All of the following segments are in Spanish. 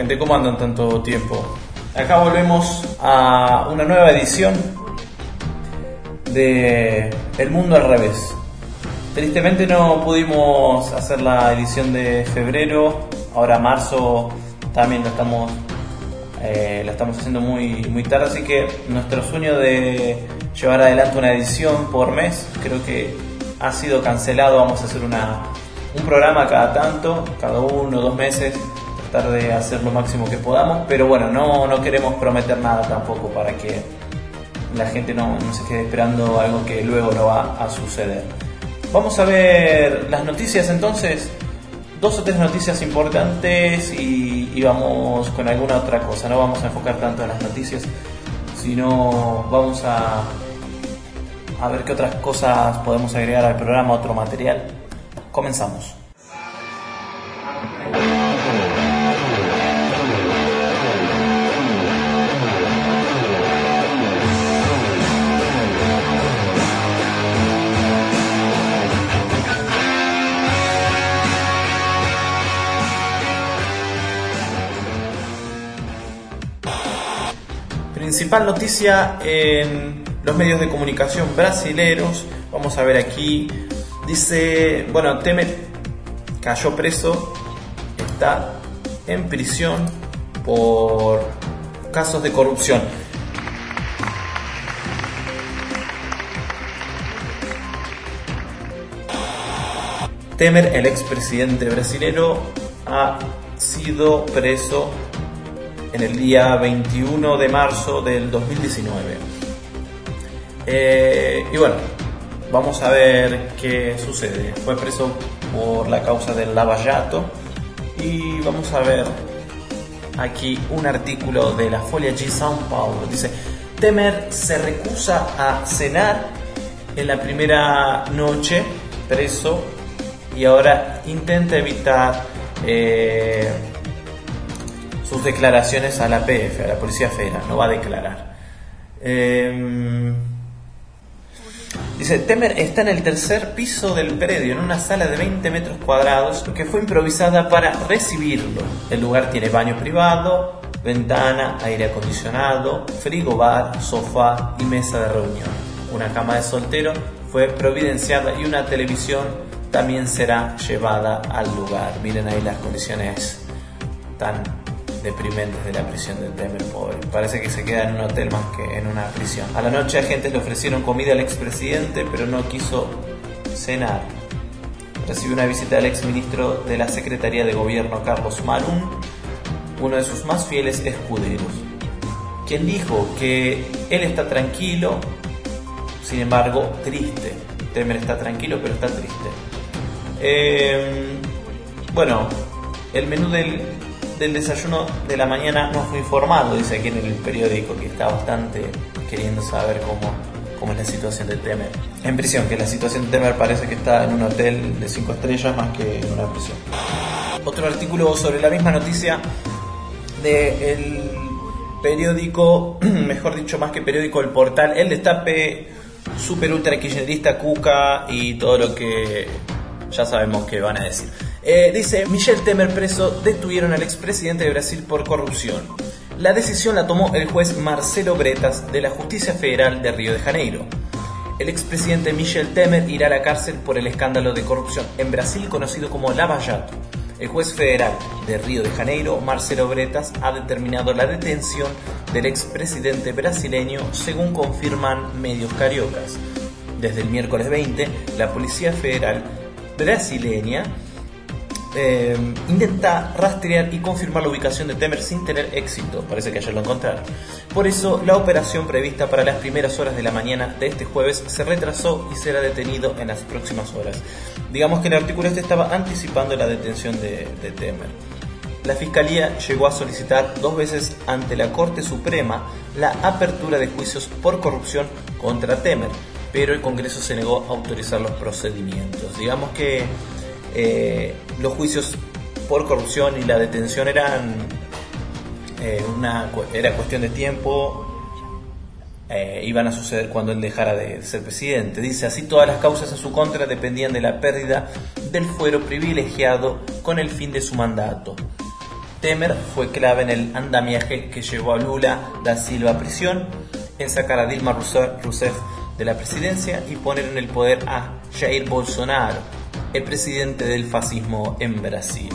Gente, ¿cómo andan tanto tiempo? Acá volvemos a una nueva edición de El Mundo al Revés. Tristemente no pudimos hacer la edición de febrero, ahora marzo también lo estamos, eh, lo estamos haciendo muy, muy tarde, así que nuestro sueño de llevar adelante una edición por mes creo que ha sido cancelado, vamos a hacer una, un programa cada tanto, cada uno o dos meses, tratar de hacer lo máximo que podamos, pero bueno, no, no queremos prometer nada tampoco para que la gente no, no se quede esperando algo que luego no va a suceder. Vamos a ver las noticias entonces, dos o tres noticias importantes y, y, vamos con alguna otra cosa. No vamos a enfocar tanto en las noticias, sino vamos a, a ver qué otras cosas podemos agregar al programa, otro material. Comenzamos. Principal noticia en los medios de comunicación brasileros. Vamos a ver aquí. Dice, bueno, Temer cayó preso, está en prisión por casos de corrupción. Temer, el expresidente brasilero, ha sido preso en el día 21 de marzo del 2019. Eh, y bueno, vamos a ver qué sucede. Fue preso por la causa del lavallato y vamos a ver aquí un artículo de la Folia G São Paulo. Dice, Temer se recusa a cenar en la primera noche preso y ahora intenta evitar eh, sus declaraciones a la PF, a la Policía Federal, no va a declarar. Eh, dice, Temer está en el tercer piso del predio, en una sala de 20 metros cuadrados, que fue improvisada para recibirlo. El lugar tiene baño privado, ventana, aire acondicionado, frigobar, sofá y mesa de reunión. Una cama de soltero fue providenciada y una televisión también será llevada al lugar. Miren ahí las condiciones tan deprimentes de la prisión de Temer, pobre. Parece que se queda en un hotel más que en una prisión. A la noche agentes le ofrecieron comida al expresidente, pero no quiso cenar. Recibió una visita del exministro de la Secretaría de Gobierno, Carlos Marum, uno de sus más fieles escuderos, quien dijo que él está tranquilo, sin embargo, triste. Temer está tranquilo, pero está triste. Eh, bueno, el menú del, del desayuno de la mañana no fue informado, dice aquí en el periódico, que está bastante queriendo saber cómo, cómo es la situación de Temer. En prisión, que la situación de Temer parece que está en un hotel de 5 estrellas más que en una prisión. Otro artículo sobre la misma noticia del periódico, mejor dicho, más que periódico, el portal El Destape, super ultra kirchnerista, Cuca y todo lo que ya sabemos que van a decir. Eh, dice, Michel Temer preso, detuvieron al expresidente de Brasil por corrupción. La decisión la tomó el juez Marcelo Bretas de la Justicia Federal de Río de Janeiro. El expresidente Michel Temer irá a la cárcel por el escándalo de corrupción en Brasil conocido como Lava Jato. El juez federal de Río de Janeiro, Marcelo Bretas, ha determinado la detención del expresidente brasileño según confirman medios cariocas. Desde el miércoles 20, la Policía Federal brasileña eh, intenta rastrear y confirmar la ubicación de Temer sin tener éxito. Parece que ayer lo encontraron. Por eso, la operación prevista para las primeras horas de la mañana de este jueves se retrasó y será detenido en las próximas horas. Digamos que el artículo este estaba anticipando la detención de, de Temer. La Fiscalía llegó a solicitar dos veces ante la Corte Suprema la apertura de juicios por corrupción contra Temer, pero el Congreso se negó a autorizar los procedimientos. Digamos que eh, los juicios por corrupción y la detención eran eh, una era cuestión de tiempo. Eh, iban a suceder cuando él dejara de ser presidente. Dice así todas las causas en su contra dependían de la pérdida del fuero privilegiado con el fin de su mandato Temer fue clave en el andamiaje que llevó a Lula da Silva a prisión, en sacar a Dilma Rousseff de la presidencia y poner en el poder a Jair Bolsonaro, el presidente del fascismo en Brasil.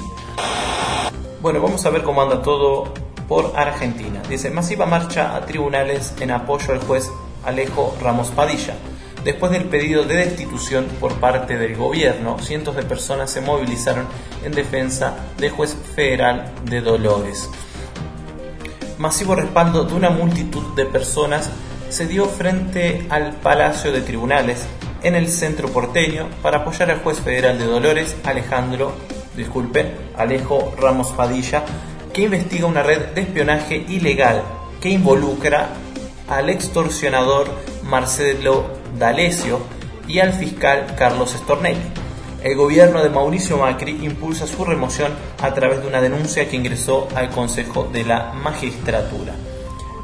Bueno, vamos a ver cómo anda todo por Argentina. Dice, masiva marcha a tribunales en apoyo al juez Alejo Ramos Padilla. Después del pedido de destitución por parte del gobierno, cientos de personas se movilizaron en defensa del juez federal de Dolores. Masivo respaldo de una multitud de personas se dio frente al Palacio de Tribunales en el centro porteño para apoyar al juez federal de Dolores, Alejandro, disculpe, Alejo Ramos Padilla, que investiga una red de espionaje ilegal que involucra al extorsionador Marcelo D'Alessio y al fiscal Carlos Stornelli. El gobierno de Mauricio Macri impulsa su remoción a través de una denuncia que ingresó al Consejo de la Magistratura.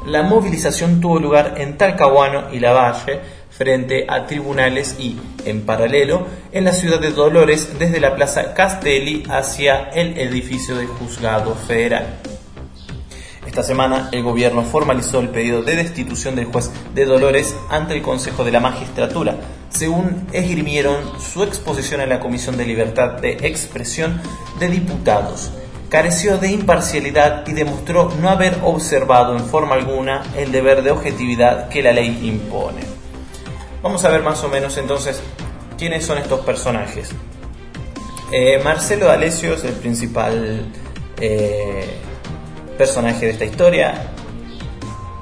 La movilización tuvo lugar en Talcahuano y Lavalle frente a tribunales y, en paralelo, en la ciudad de Dolores desde la Plaza Castelli hacia el edificio del Juzgado Federal. Esta semana el gobierno formalizó el pedido de destitución del juez de Dolores ante el Consejo de la Magistratura, según esgrimieron su exposición en la Comisión de Libertad de Expresión de Diputados. Careció de imparcialidad y demostró no haber observado en forma alguna el deber de objetividad que la ley impone. Vamos a ver más o menos entonces quiénes son estos personajes. Eh, Marcelo D'Alessio es el principal eh, personaje de esta historia.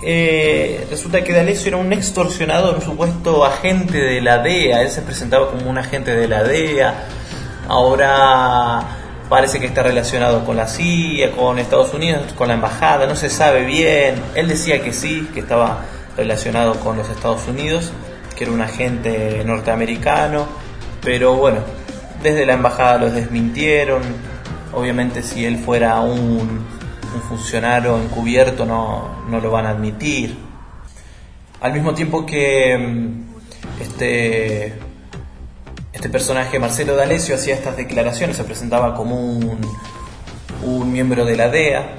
Eh, resulta que D'Alessio era un extorsionador, un supuesto agente de la DEA. Él se presentaba como un agente de la DEA. Ahora parece que está relacionado con la CIA, con Estados Unidos, con la embajada. No se sabe bien. Él decía que sí, que estaba relacionado con los Estados Unidos que era un agente norteamericano, pero bueno, desde la embajada los desmintieron, obviamente si él fuera un, funcionario encubierto no, no, lo van a admitir. Al mismo tiempo que mm, este, este personaje, Marcelo D'Alessio, hacía estas declaraciones, se presentaba como un, un miembro de la DEA,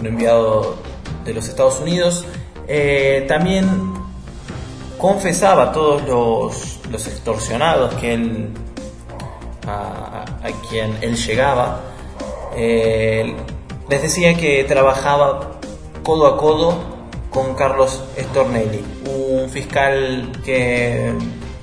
un enviado de los Estados Unidos, eh, también confesaba a todos los, extorsionados que él, a, quien él llegaba, eh, les decía que trabajaba codo a codo con Carlos Stornelli, un fiscal que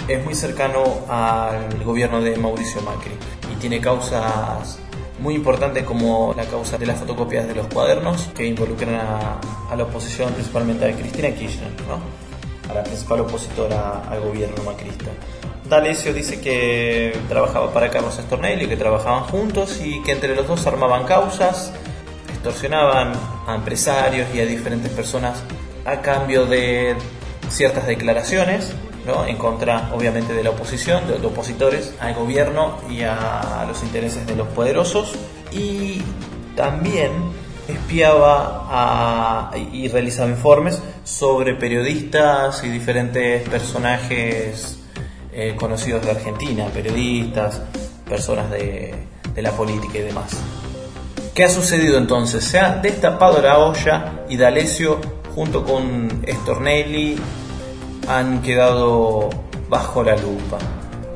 es muy cercano al gobierno de Mauricio Macri y tiene causas muy importantes como la causa de las fotocopias de los cuadernos que involucran a, a la oposición, principalmente a Cristina Kirchner. ¿no? la principal opositora al gobierno macrista. D'Alessio dice que trabajaba para Carlos Estornelli, que trabajaban juntos y que entre los dos armaban causas, extorsionaban a empresarios y a diferentes personas a cambio de ciertas declaraciones, ¿no? en contra obviamente de la oposición, de los opositores al gobierno y a los intereses de los poderosos. Y también espiaba y realizaba informes sobre periodistas y diferentes personajes eh, conocidos de Argentina, periodistas, personas de, la política y demás. ¿Qué ha sucedido entonces? Se ha destapado la olla y D'Alessio junto con Stornelli han quedado bajo la lupa.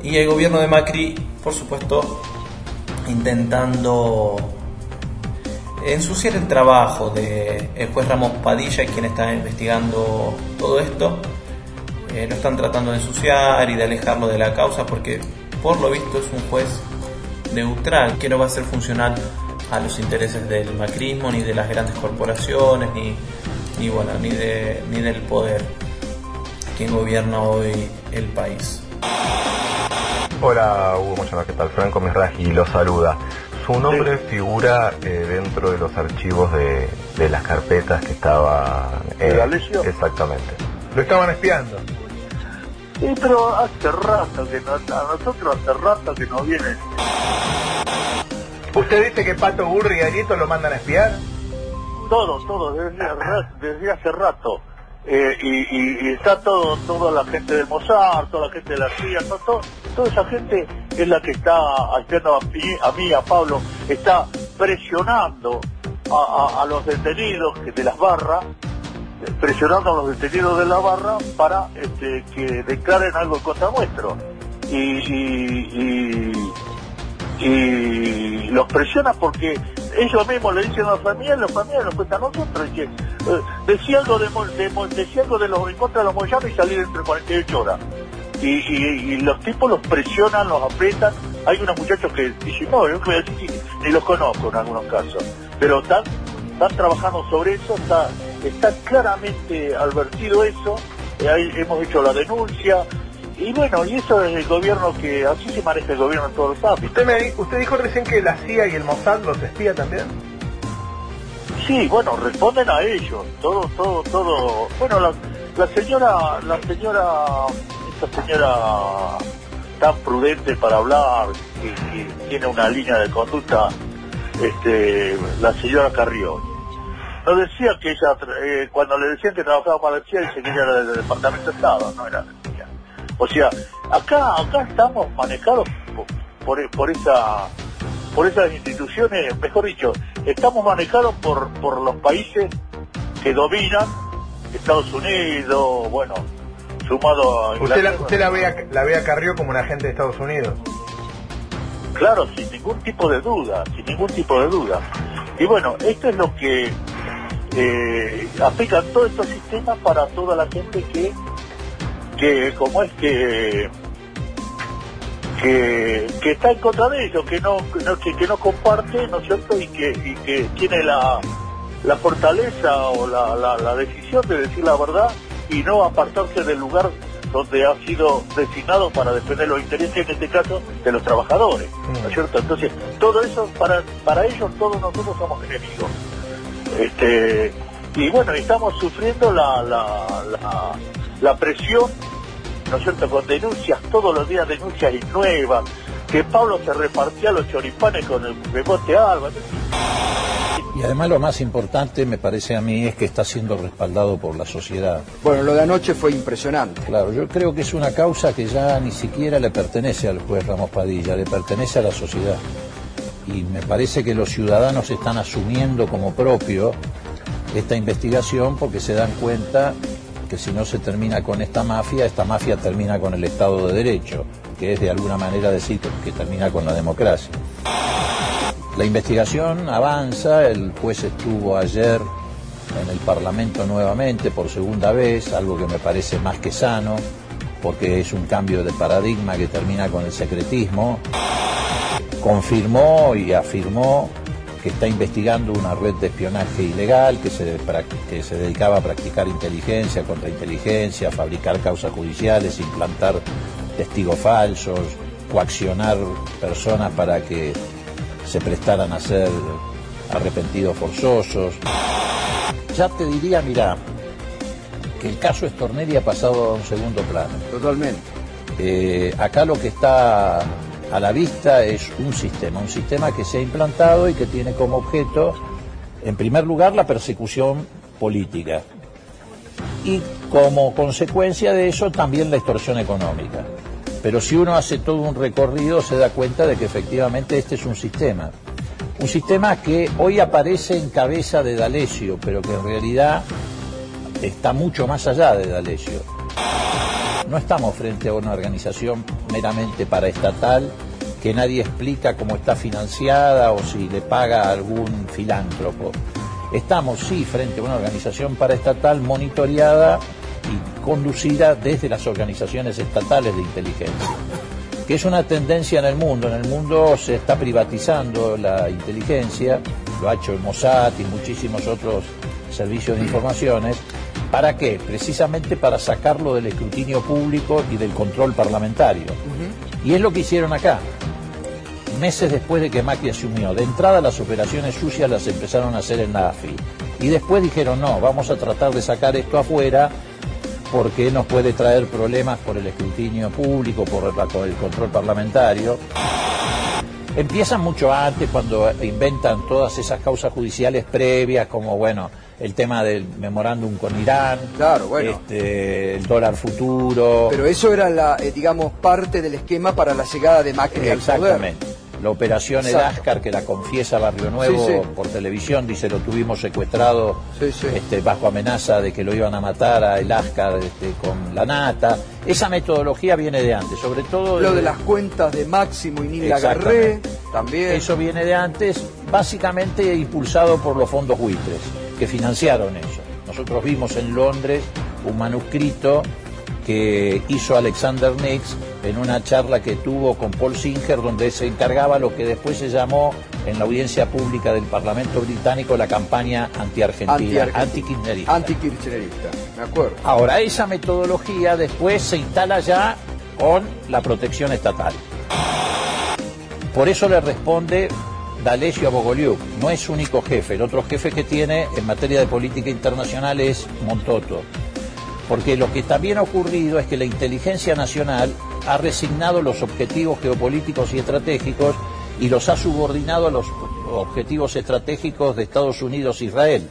Y el gobierno de Macri, por supuesto, intentando ensuciar el trabajo de el juez Ramos Padilla, quien está investigando todo esto. Eh, lo están tratando de ensuciar y de alejarlo de la causa porque por lo visto es un juez neutral que no va a ser funcional a los intereses del macrismo ni de las grandes corporaciones ni, ni bueno ni de ni del poder quien gobierna hoy el país. Hola Hugo ¿qué tal? Franco Misraji lo saluda. Su nombre figura eh, dentro de los archivos de, las carpetas que estaban... Eh, exactamente. Lo estaban espiando. Sí, pero hace rato que no, a nosotros hace rato que no vienen. ¿Usted dice que Pato Burri y Arito lo mandan a espiar? Todo, todo, desde, hace rato. Eh, y, está todo, toda la gente del Mozart, toda la gente de la CIA, todo, toda esa gente es la que está haciendo a a, mí, a Pablo, está presionando a, los detenidos de las barras, presionando a los detenidos de la barra para este, que declaren algo en contra nuestro. Y, y, los presiona porque ellos mismos le dicen a la familia, la familia nos cuenta a nosotros, que eh, decía algo de, decía algo de los en contra de los moyanos y salir entre 48 horas. Y, los tipos los presionan, los aprietan. Hay unos muchachos que dicen, no, yo voy a decir, ni los conozco en algunos casos, pero están, trabajando sobre eso, está, claramente advertido eso, eh, hemos hecho la denuncia, y bueno, y eso es el gobierno que, así se maneja el gobierno en todos los ámbitos. Usted, me, dijo recién que la CIA y el Mossad los espía también. Sí, bueno, responden a ellos, todo, todo, todo. Bueno, la, señora, la señora, esta señora tan prudente para hablar, que, tiene una línea de conducta, este, la señora Carrión. Nos decía que ella, eh, cuando le decían que trabajaba para la CIA, dice que era del Departamento de Estado, no era o sea, acá, acá estamos manejados por, por, esa por esas instituciones, mejor dicho, estamos manejados por, por los países que dominan, Estados Unidos, bueno, sumado a... ¿Usted, la, usted la, ve a, la ve a Carrió como un agente de Estados Unidos? Claro, sin ningún tipo de duda, sin ningún tipo de duda. Y bueno, esto es lo que eh, aplican todos estos sistemas para toda la gente que que como es que que, está en contra de ellos, que no, que, no comparte, ¿no es cierto? Y que, y que tiene la, la fortaleza o la, la, decisión de decir la verdad y no apartarse del lugar donde ha sido designado para defender los intereses, en este caso, de los trabajadores, ¿no es cierto? Entonces, todo eso, para, para ellos, todos nosotros somos enemigos. Este, y bueno, estamos sufriendo la, la, la, la presión ¿no es cierto?, con denuncias, todos los días denuncias y nuevas, que Pablo se repartía los choripanes con el rebote Alba. Y además lo más importante, me parece a mí, es que está siendo respaldado por la sociedad. Bueno, lo de anoche fue impresionante. Claro, yo creo que es una causa que ya ni siquiera le pertenece al juez Ramos Padilla, le pertenece a la sociedad. Y me parece que los ciudadanos están asumiendo como propio esta investigación porque se dan cuenta que si no se termina con esta mafia, esta mafia termina con el Estado de Derecho, que es de alguna manera decir que termina con la democracia. La investigación avanza, el juez estuvo ayer en el Parlamento nuevamente por segunda vez, algo que me parece más que sano, porque es un cambio de paradigma que termina con el secretismo. Confirmó y afirmó que está investigando una red de espionaje ilegal que se, que se dedicaba a practicar inteligencia, contra inteligencia, fabricar causas judiciales, implantar testigos falsos, coaccionar personas para que se prestaran a ser arrepentidos forzosos. Ya te diría, mira, que el caso Estornelli ha pasado a un segundo plano. Totalmente. Eh, acá lo que está a la vista es un sistema, un sistema que se ha implantado y que tiene como objeto, en primer lugar, la persecución política y como consecuencia de eso también la extorsión económica. Pero si uno hace todo un recorrido se da cuenta de que efectivamente este es un sistema. Un sistema que hoy aparece en cabeza de D'Alessio, pero que en realidad está mucho más allá de D'Alessio no estamos frente a una organización meramente paraestatal que nadie explica cómo está financiada o si le paga a algún filántropo. Estamos sí frente a una organización paraestatal monitoreada y conducida desde las organizaciones estatales de inteligencia, que es una tendencia en el mundo. En el mundo se está privatizando la inteligencia, lo ha hecho el Mossad y muchísimos otros servicios de informaciones, ¿Para qué? Precisamente para sacarlo del escrutinio público y del control parlamentario. Y es lo que hicieron acá. Meses después de que Macri asumió, de entrada las operaciones sucias las empezaron a hacer en la AFI. Y después dijeron, no, vamos a tratar de sacar esto afuera porque nos puede traer problemas por el escrutinio público, por el control parlamentario. Empiezan mucho antes cuando inventan todas esas causas judiciales previas, como bueno, el tema del memorándum con Irán, claro, bueno. este, el dólar futuro. Pero eso era, la, eh, digamos, parte del esquema para la llegada de Macri Exactamente. La operación Edascar, que la confiesa Barrio Nuevo por televisión, dice lo tuvimos secuestrado este, bajo amenaza de que lo iban a matar a El este, con la nata. Esa metodología viene de antes, sobre todo... Lo de, las cuentas de Máximo y Nilda Garré, también. Eso viene de antes, básicamente impulsado por los fondos buitres, que financiaron eso. Nosotros vimos en Londres un manuscrito que hizo Alexander Nix en una charla que tuvo con Paul Singer, donde se encargaba lo que después se llamó en la audiencia pública del Parlamento británico la campaña anti-argentina, anti-kirchnerista. Anti-kirchnerista, me acuerdo. Ahora, esa metodología después se instala ya con la protección estatal. Por eso le responde D'Alessio Bogoliuk. No es único jefe, el otro jefe que tiene en materia de política internacional es Montoto porque lo que también ha ocurrido es que la inteligencia nacional ha resignado los objetivos geopolíticos y estratégicos y los ha subordinado a los objetivos estratégicos de Estados Unidos e Israel.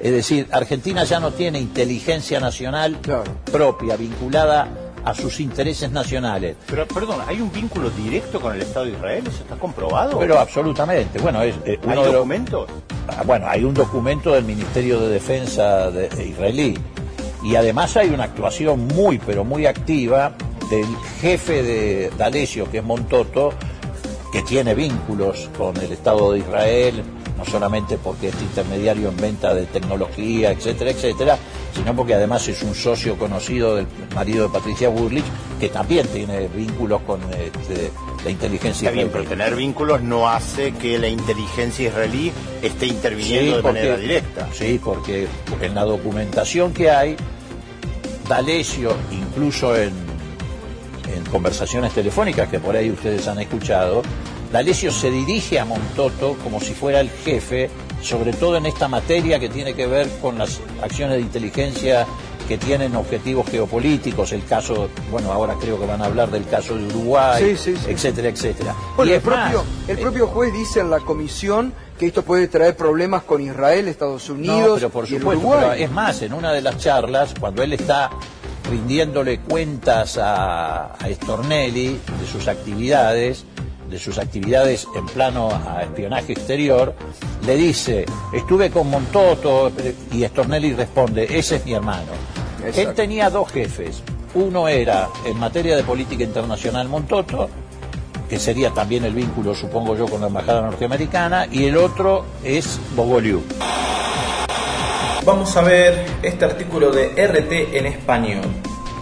Es decir, Argentina ya no tiene inteligencia nacional propia, vinculada a sus intereses nacionales. Pero, perdón, ¿hay un vínculo directo con el Estado de Israel? ¿Eso está comprobado? Pero absolutamente. Bueno, es, eh, ¿Hay documentos? Ah, bueno, hay un documento del Ministerio de Defensa de, israelí y además hay una actuación muy, pero muy activa del jefe de D'Alessio, que es Montoto, que tiene vínculos con el Estado de Israel, no solamente porque es intermediario en venta de tecnología, etcétera, etcétera, sino porque además es un socio conocido del marido de Patricia Burlich, que también tiene vínculos con este, la inteligencia israelí. pero tener vínculos no hace que la inteligencia israelí esté interviniendo de manera directa. Sí, porque en la documentación que hay, D'Alessio, incluso en conversaciones telefónicas que por ahí ustedes han escuchado, D'Alessio se dirige a Montoto como si fuera el jefe, sobre todo en esta materia que tiene que ver con las acciones de inteligencia que tienen objetivos geopolíticos, el caso, bueno, ahora creo que van a hablar del caso de Uruguay, etcétera, etcétera. y el, propio, el propio juez dice en la comisión que esto puede traer problemas con Israel, Estados Unidos. pero por supuesto, es más, en una de las charlas, cuando él está rindiéndole cuentas a, a Stornelli de sus actividades, de sus actividades en plano a espionaje exterior, le dice, estuve con Montoto y Stornelli responde, ese es mi hermano. Él tenía dos jefes, uno era en materia de política internacional Montoto que sería también el vínculo, supongo yo, con la Embajada Norteamericana, y el otro es Bogoliu. Vamos a ver este artículo de RT en español.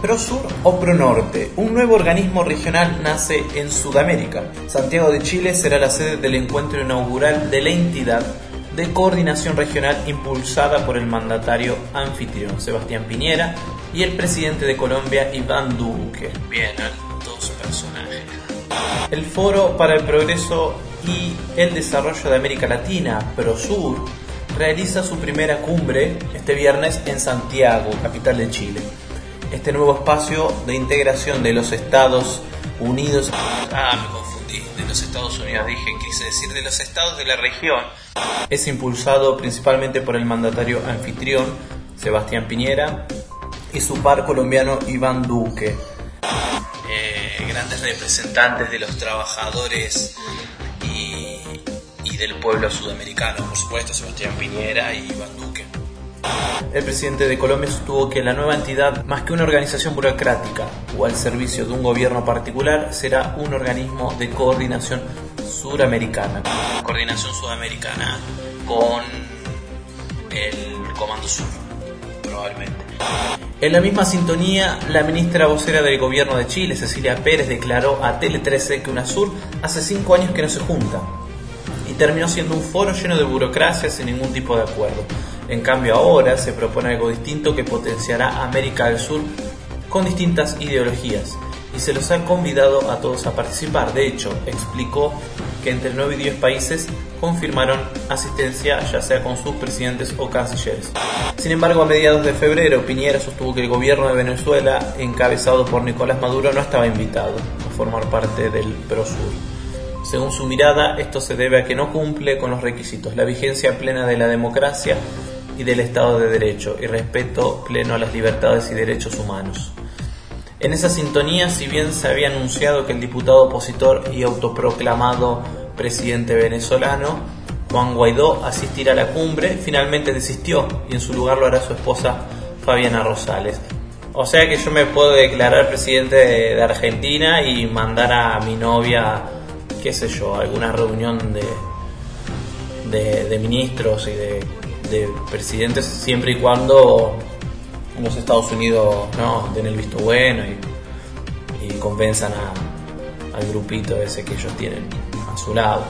ProSur o ProNorte, un nuevo organismo regional nace en Sudamérica. Santiago de Chile será la sede del encuentro inaugural de la entidad de coordinación regional impulsada por el mandatario anfitrión Sebastián Piñera y el presidente de Colombia Iván Duque. Bien, dos personajes. El Foro para el Progreso y el Desarrollo de América Latina, ProSur, realiza su primera cumbre este viernes en Santiago, capital de Chile. Este nuevo espacio de integración de los Estados Unidos, ah, me confundí, de los Estados Unidos, dije, quise decir de los estados de la región, es impulsado principalmente por el mandatario anfitrión, Sebastián Piñera, y su par colombiano Iván Duque. Grandes representantes de los trabajadores del pueblo sudamericano, por supuesto Sebastián Piñera y Iván Duque. El presidente de Colombia sostuvo que la nueva entidad, más que una organización burocrática o al servicio de un gobierno particular, será un organismo de coordinación suramericana. Coordinación sudamericana con el Comando Sur, probablemente. En la misma sintonía, la ministra vocera del gobierno de Chile, Cecilia Pérez, declaró a Tele 13 que UNASUR hace cinco años que no se junta y terminó siendo un foro lleno de burocracia sin ningún tipo de acuerdo. En cambio ahora se propone algo distinto que potenciará América del Sur con distintas ideologías y se los ha convidado a todos a participar. De hecho, explicó que entre 9 y 10 países confirmaron asistencia ya sea con sus presidentes o cancilleres. Sin embargo, a mediados de febrero, Piñera sostuvo que el gobierno de Venezuela, encabezado por Nicolás Maduro, no estaba invitado a formar parte del PROSUR. Según su mirada, esto se debe a que no cumple con los requisitos, la vigencia plena de la democracia y del Estado de Derecho y respeto pleno a las libertades y derechos humanos. En esa sintonía, si bien se había anunciado que el diputado opositor y autoproclamado presidente venezolano, Juan Guaidó, asistirá a la cumbre, finalmente desistió y en su lugar lo hará su esposa Fabiana Rosales. O sea que yo me puedo declarar presidente de, Argentina y mandar a mi novia, qué sé yo, alguna reunión de, de, ministros y de, de, presidentes siempre y cuando los Estados Unidos no den el visto bueno y, y convenzan al grupito ese que ellos tienen a su lado.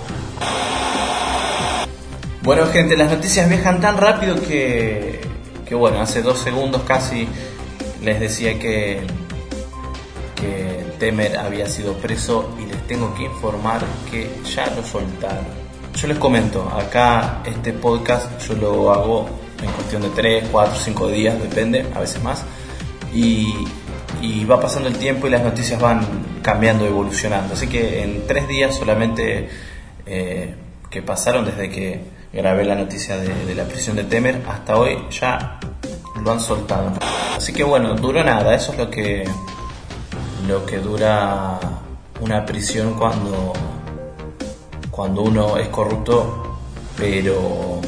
Bueno gente, las noticias viajan tan rápido que, que bueno, hace dos segundos casi les decía que Temer había sido preso y les tengo que informar que ya lo soltaron. Yo les comento, acá este podcast yo lo hago en cuestión de 3, 4, 5 días, depende, a veces más, y, y va pasando el tiempo y las noticias van cambiando, evolucionando. Así que en 3 días solamente eh, que pasaron desde que grabé la noticia de, de la prisión de Temer hasta hoy ya lo han soltado. Así que bueno, duró nada, eso es lo que lo que dura una prisión cuando cuando uno es corrupto, pero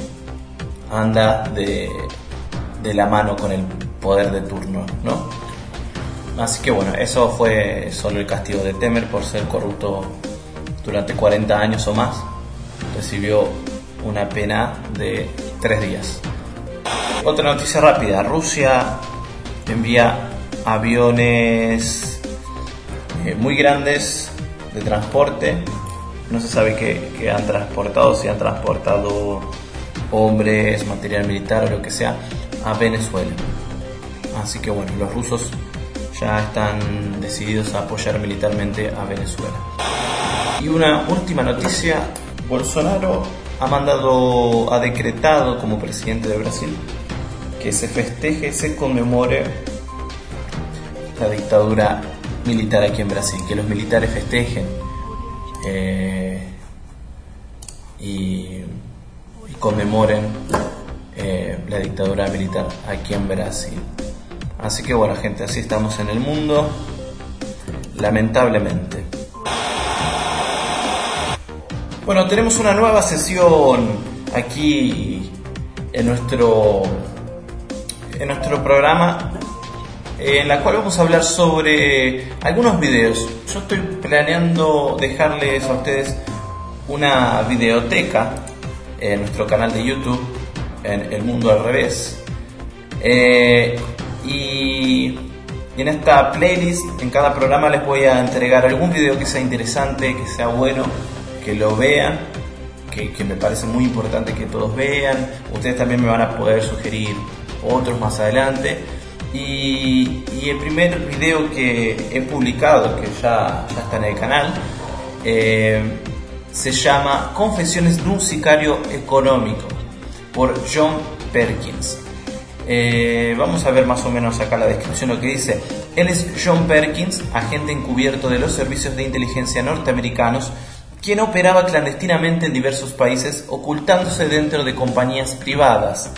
anda de, de la mano con el poder de turno, ¿no? Así que bueno, eso fue solo el castigo de Temer por ser corrupto durante 40 años o más. Recibió una pena de tres días. Otra noticia rápida. Rusia envía aviones eh, muy grandes de transporte. No se sabe qué, han transportado, si han transportado hombres, material militar o lo que sea, a Venezuela. Así que bueno, los rusos ya están decididos a apoyar militarmente a Venezuela. Y una última noticia, Bolsonaro ha mandado, ha decretado como presidente de Brasil que se festeje, se conmemore la dictadura militar aquí en Brasil, que los militares festejen eh, y, conmemoren eh, la dictadura militar aquí en Brasil. Así que bueno gente, así estamos en el mundo, lamentablemente. Bueno, tenemos una nueva sesión aquí en nuestro en nuestro programa en la cual vamos a hablar sobre algunos videos. Yo estoy planeando dejarles a ustedes una videoteca en nuestro canal de YouTube, en El Mundo al Revés. Eh, y, en esta playlist, en cada programa les voy a entregar algún video que sea interesante, que sea bueno, que lo vean, que me parece muy importante que todos vean. Ustedes también me van a poder sugerir otros más adelante. Y, el primer video que he publicado, que ya, ya está en el canal, eh, se llama Confesiones de un sicario económico por John Perkins. Eh, vamos a ver más o menos acá la descripción lo que dice. Él es John Perkins, agente encubierto de los servicios de inteligencia norteamericanos, quien operaba clandestinamente en diversos países ocultándose dentro de compañías privadas.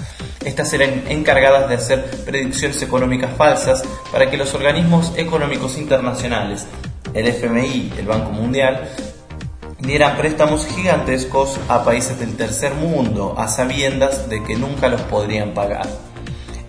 Estas eran encargadas de hacer predicciones económicas falsas para que los organismos económicos internacionales, el FMI, el Banco Mundial, dieran préstamos gigantescos a países del tercer mundo a sabiendas de que nunca los podrían pagar.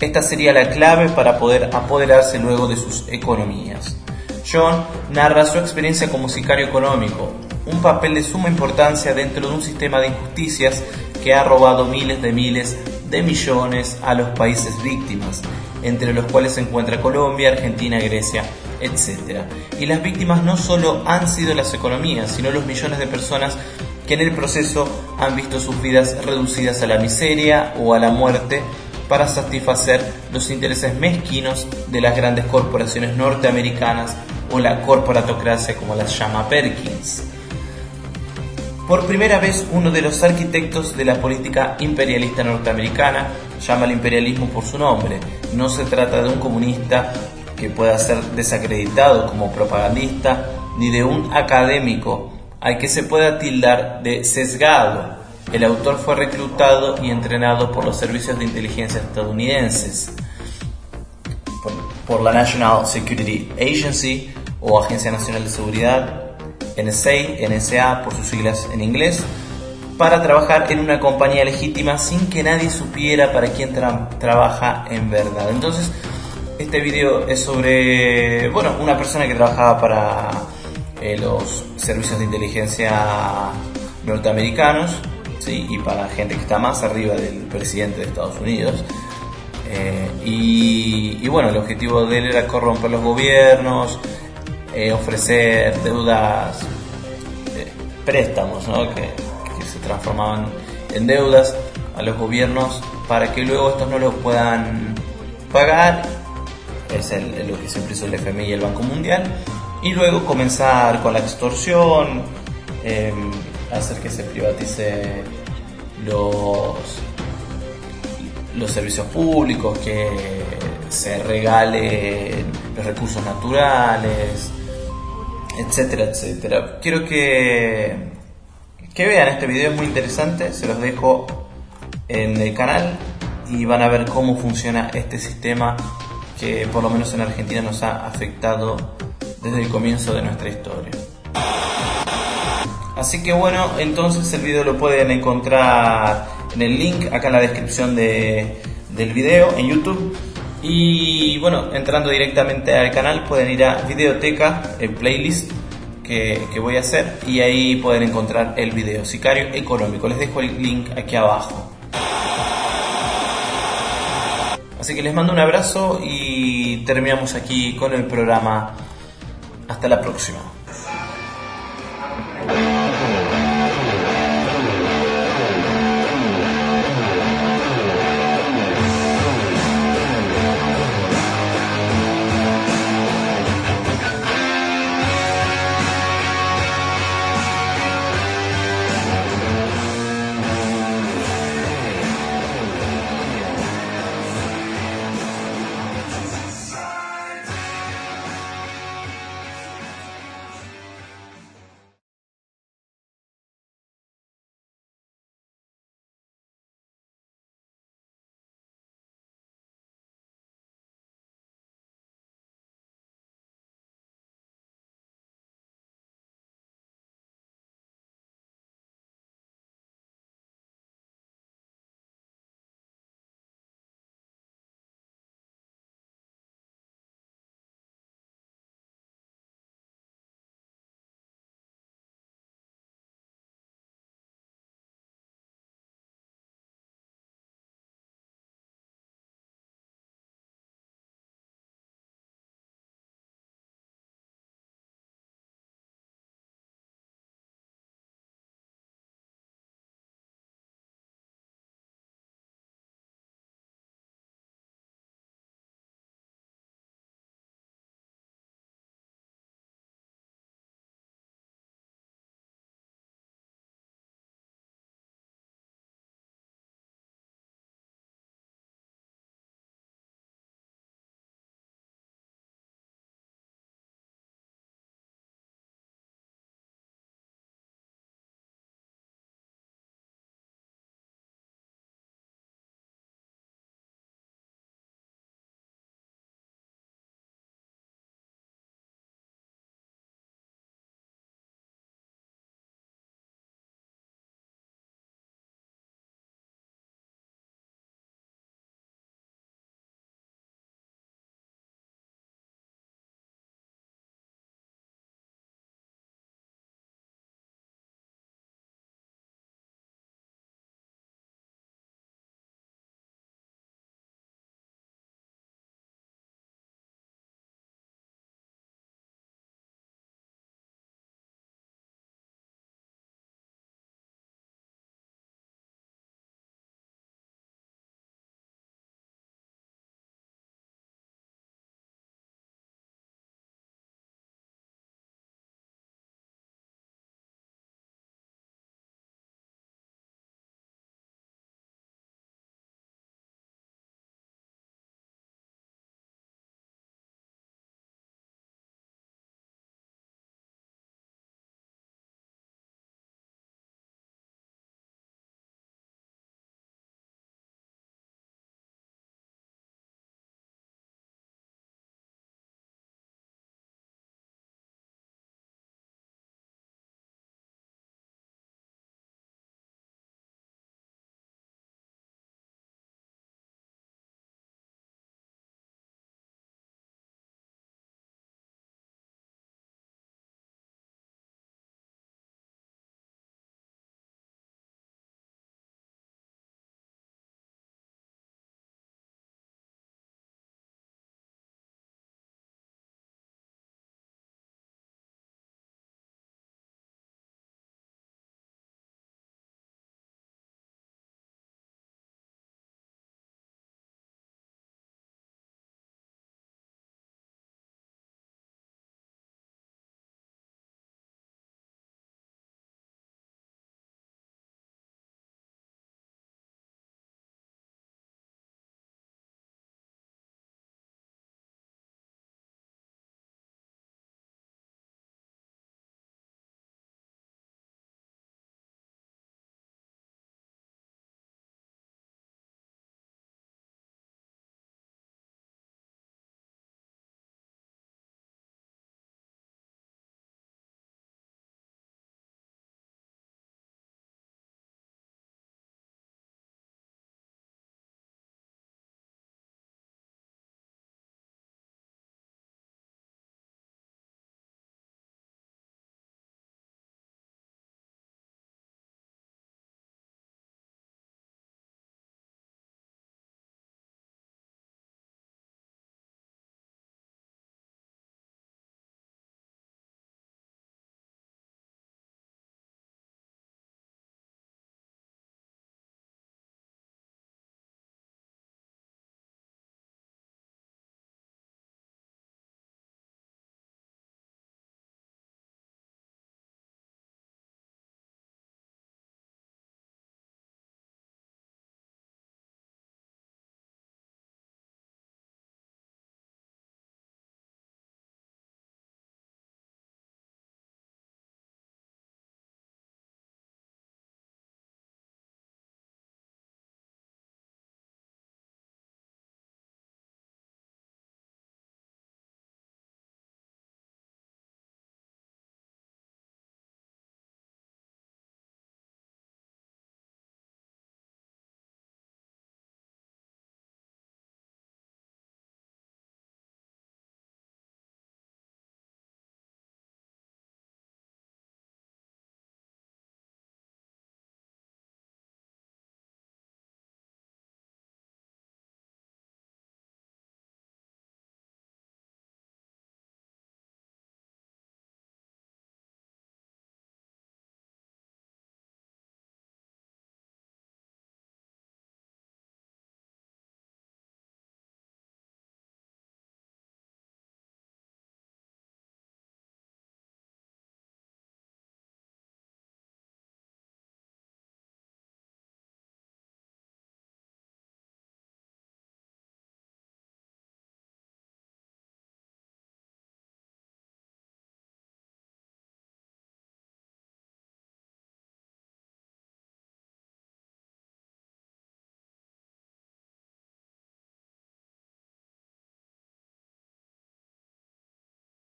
Esta sería la clave para poder apoderarse luego de sus economías. John narra su experiencia como sicario económico, un papel de suma importancia dentro de un sistema de injusticias que ha robado miles de miles de millones a los países víctimas, entre los cuales se encuentra Colombia, Argentina, Grecia, etc. Y las víctimas no solo han sido las economías, sino los millones de personas que en el proceso han visto sus vidas reducidas a la miseria o a la muerte para satisfacer los intereses mezquinos de las grandes corporaciones norteamericanas o la corporatocracia como las llama Perkins. Por primera vez, uno de los arquitectos de la política imperialista norteamericana llama al imperialismo por su nombre. No se trata de un comunista que pueda ser desacreditado como propagandista, ni de un académico al que se pueda tildar de sesgado. El autor fue reclutado y entrenado por los servicios de inteligencia estadounidenses. por la National Security Agency o Agencia Nacional de Seguridad, NSA, NSA por sus siglas en inglés, para trabajar en una compañía legítima sin que nadie supiera para quién trabaja en verdad. Entonces, este video es sobre, bueno, una persona que trabajaba para eh, los servicios de inteligencia norteamericanos, ¿sí? y para gente que está más arriba del presidente de Estados Unidos. Eh, y, bueno, el objetivo de él era corromper los gobiernos, eh, ofrecer deudas, préstamos, ¿no? que, se transformaban en deudas a los gobiernos para que luego estos no los puedan pagar. Es lo que siempre hizo el FMI y el Banco Mundial. Y luego comenzar con la extorsión, em, hacer que se privatice los, los servicios públicos, que se regalen los recursos naturales, etcétera, etcétera. Quiero que que vean este video, es muy interesante, se los dejo en el canal y van a ver cómo funciona este sistema que por lo menos en Argentina nos ha afectado desde el comienzo de nuestra historia. Así que bueno, entonces el video lo pueden encontrar en el link acá en la descripción de, del video en YouTube. Y bueno, entrando directamente al canal pueden ir a Videoteca, el playlist que, voy a hacer y ahí pueden encontrar el video Sicario Económico. Les dejo el link aquí abajo. Así que les mando un abrazo y terminamos aquí con el programa. Hasta la próxima.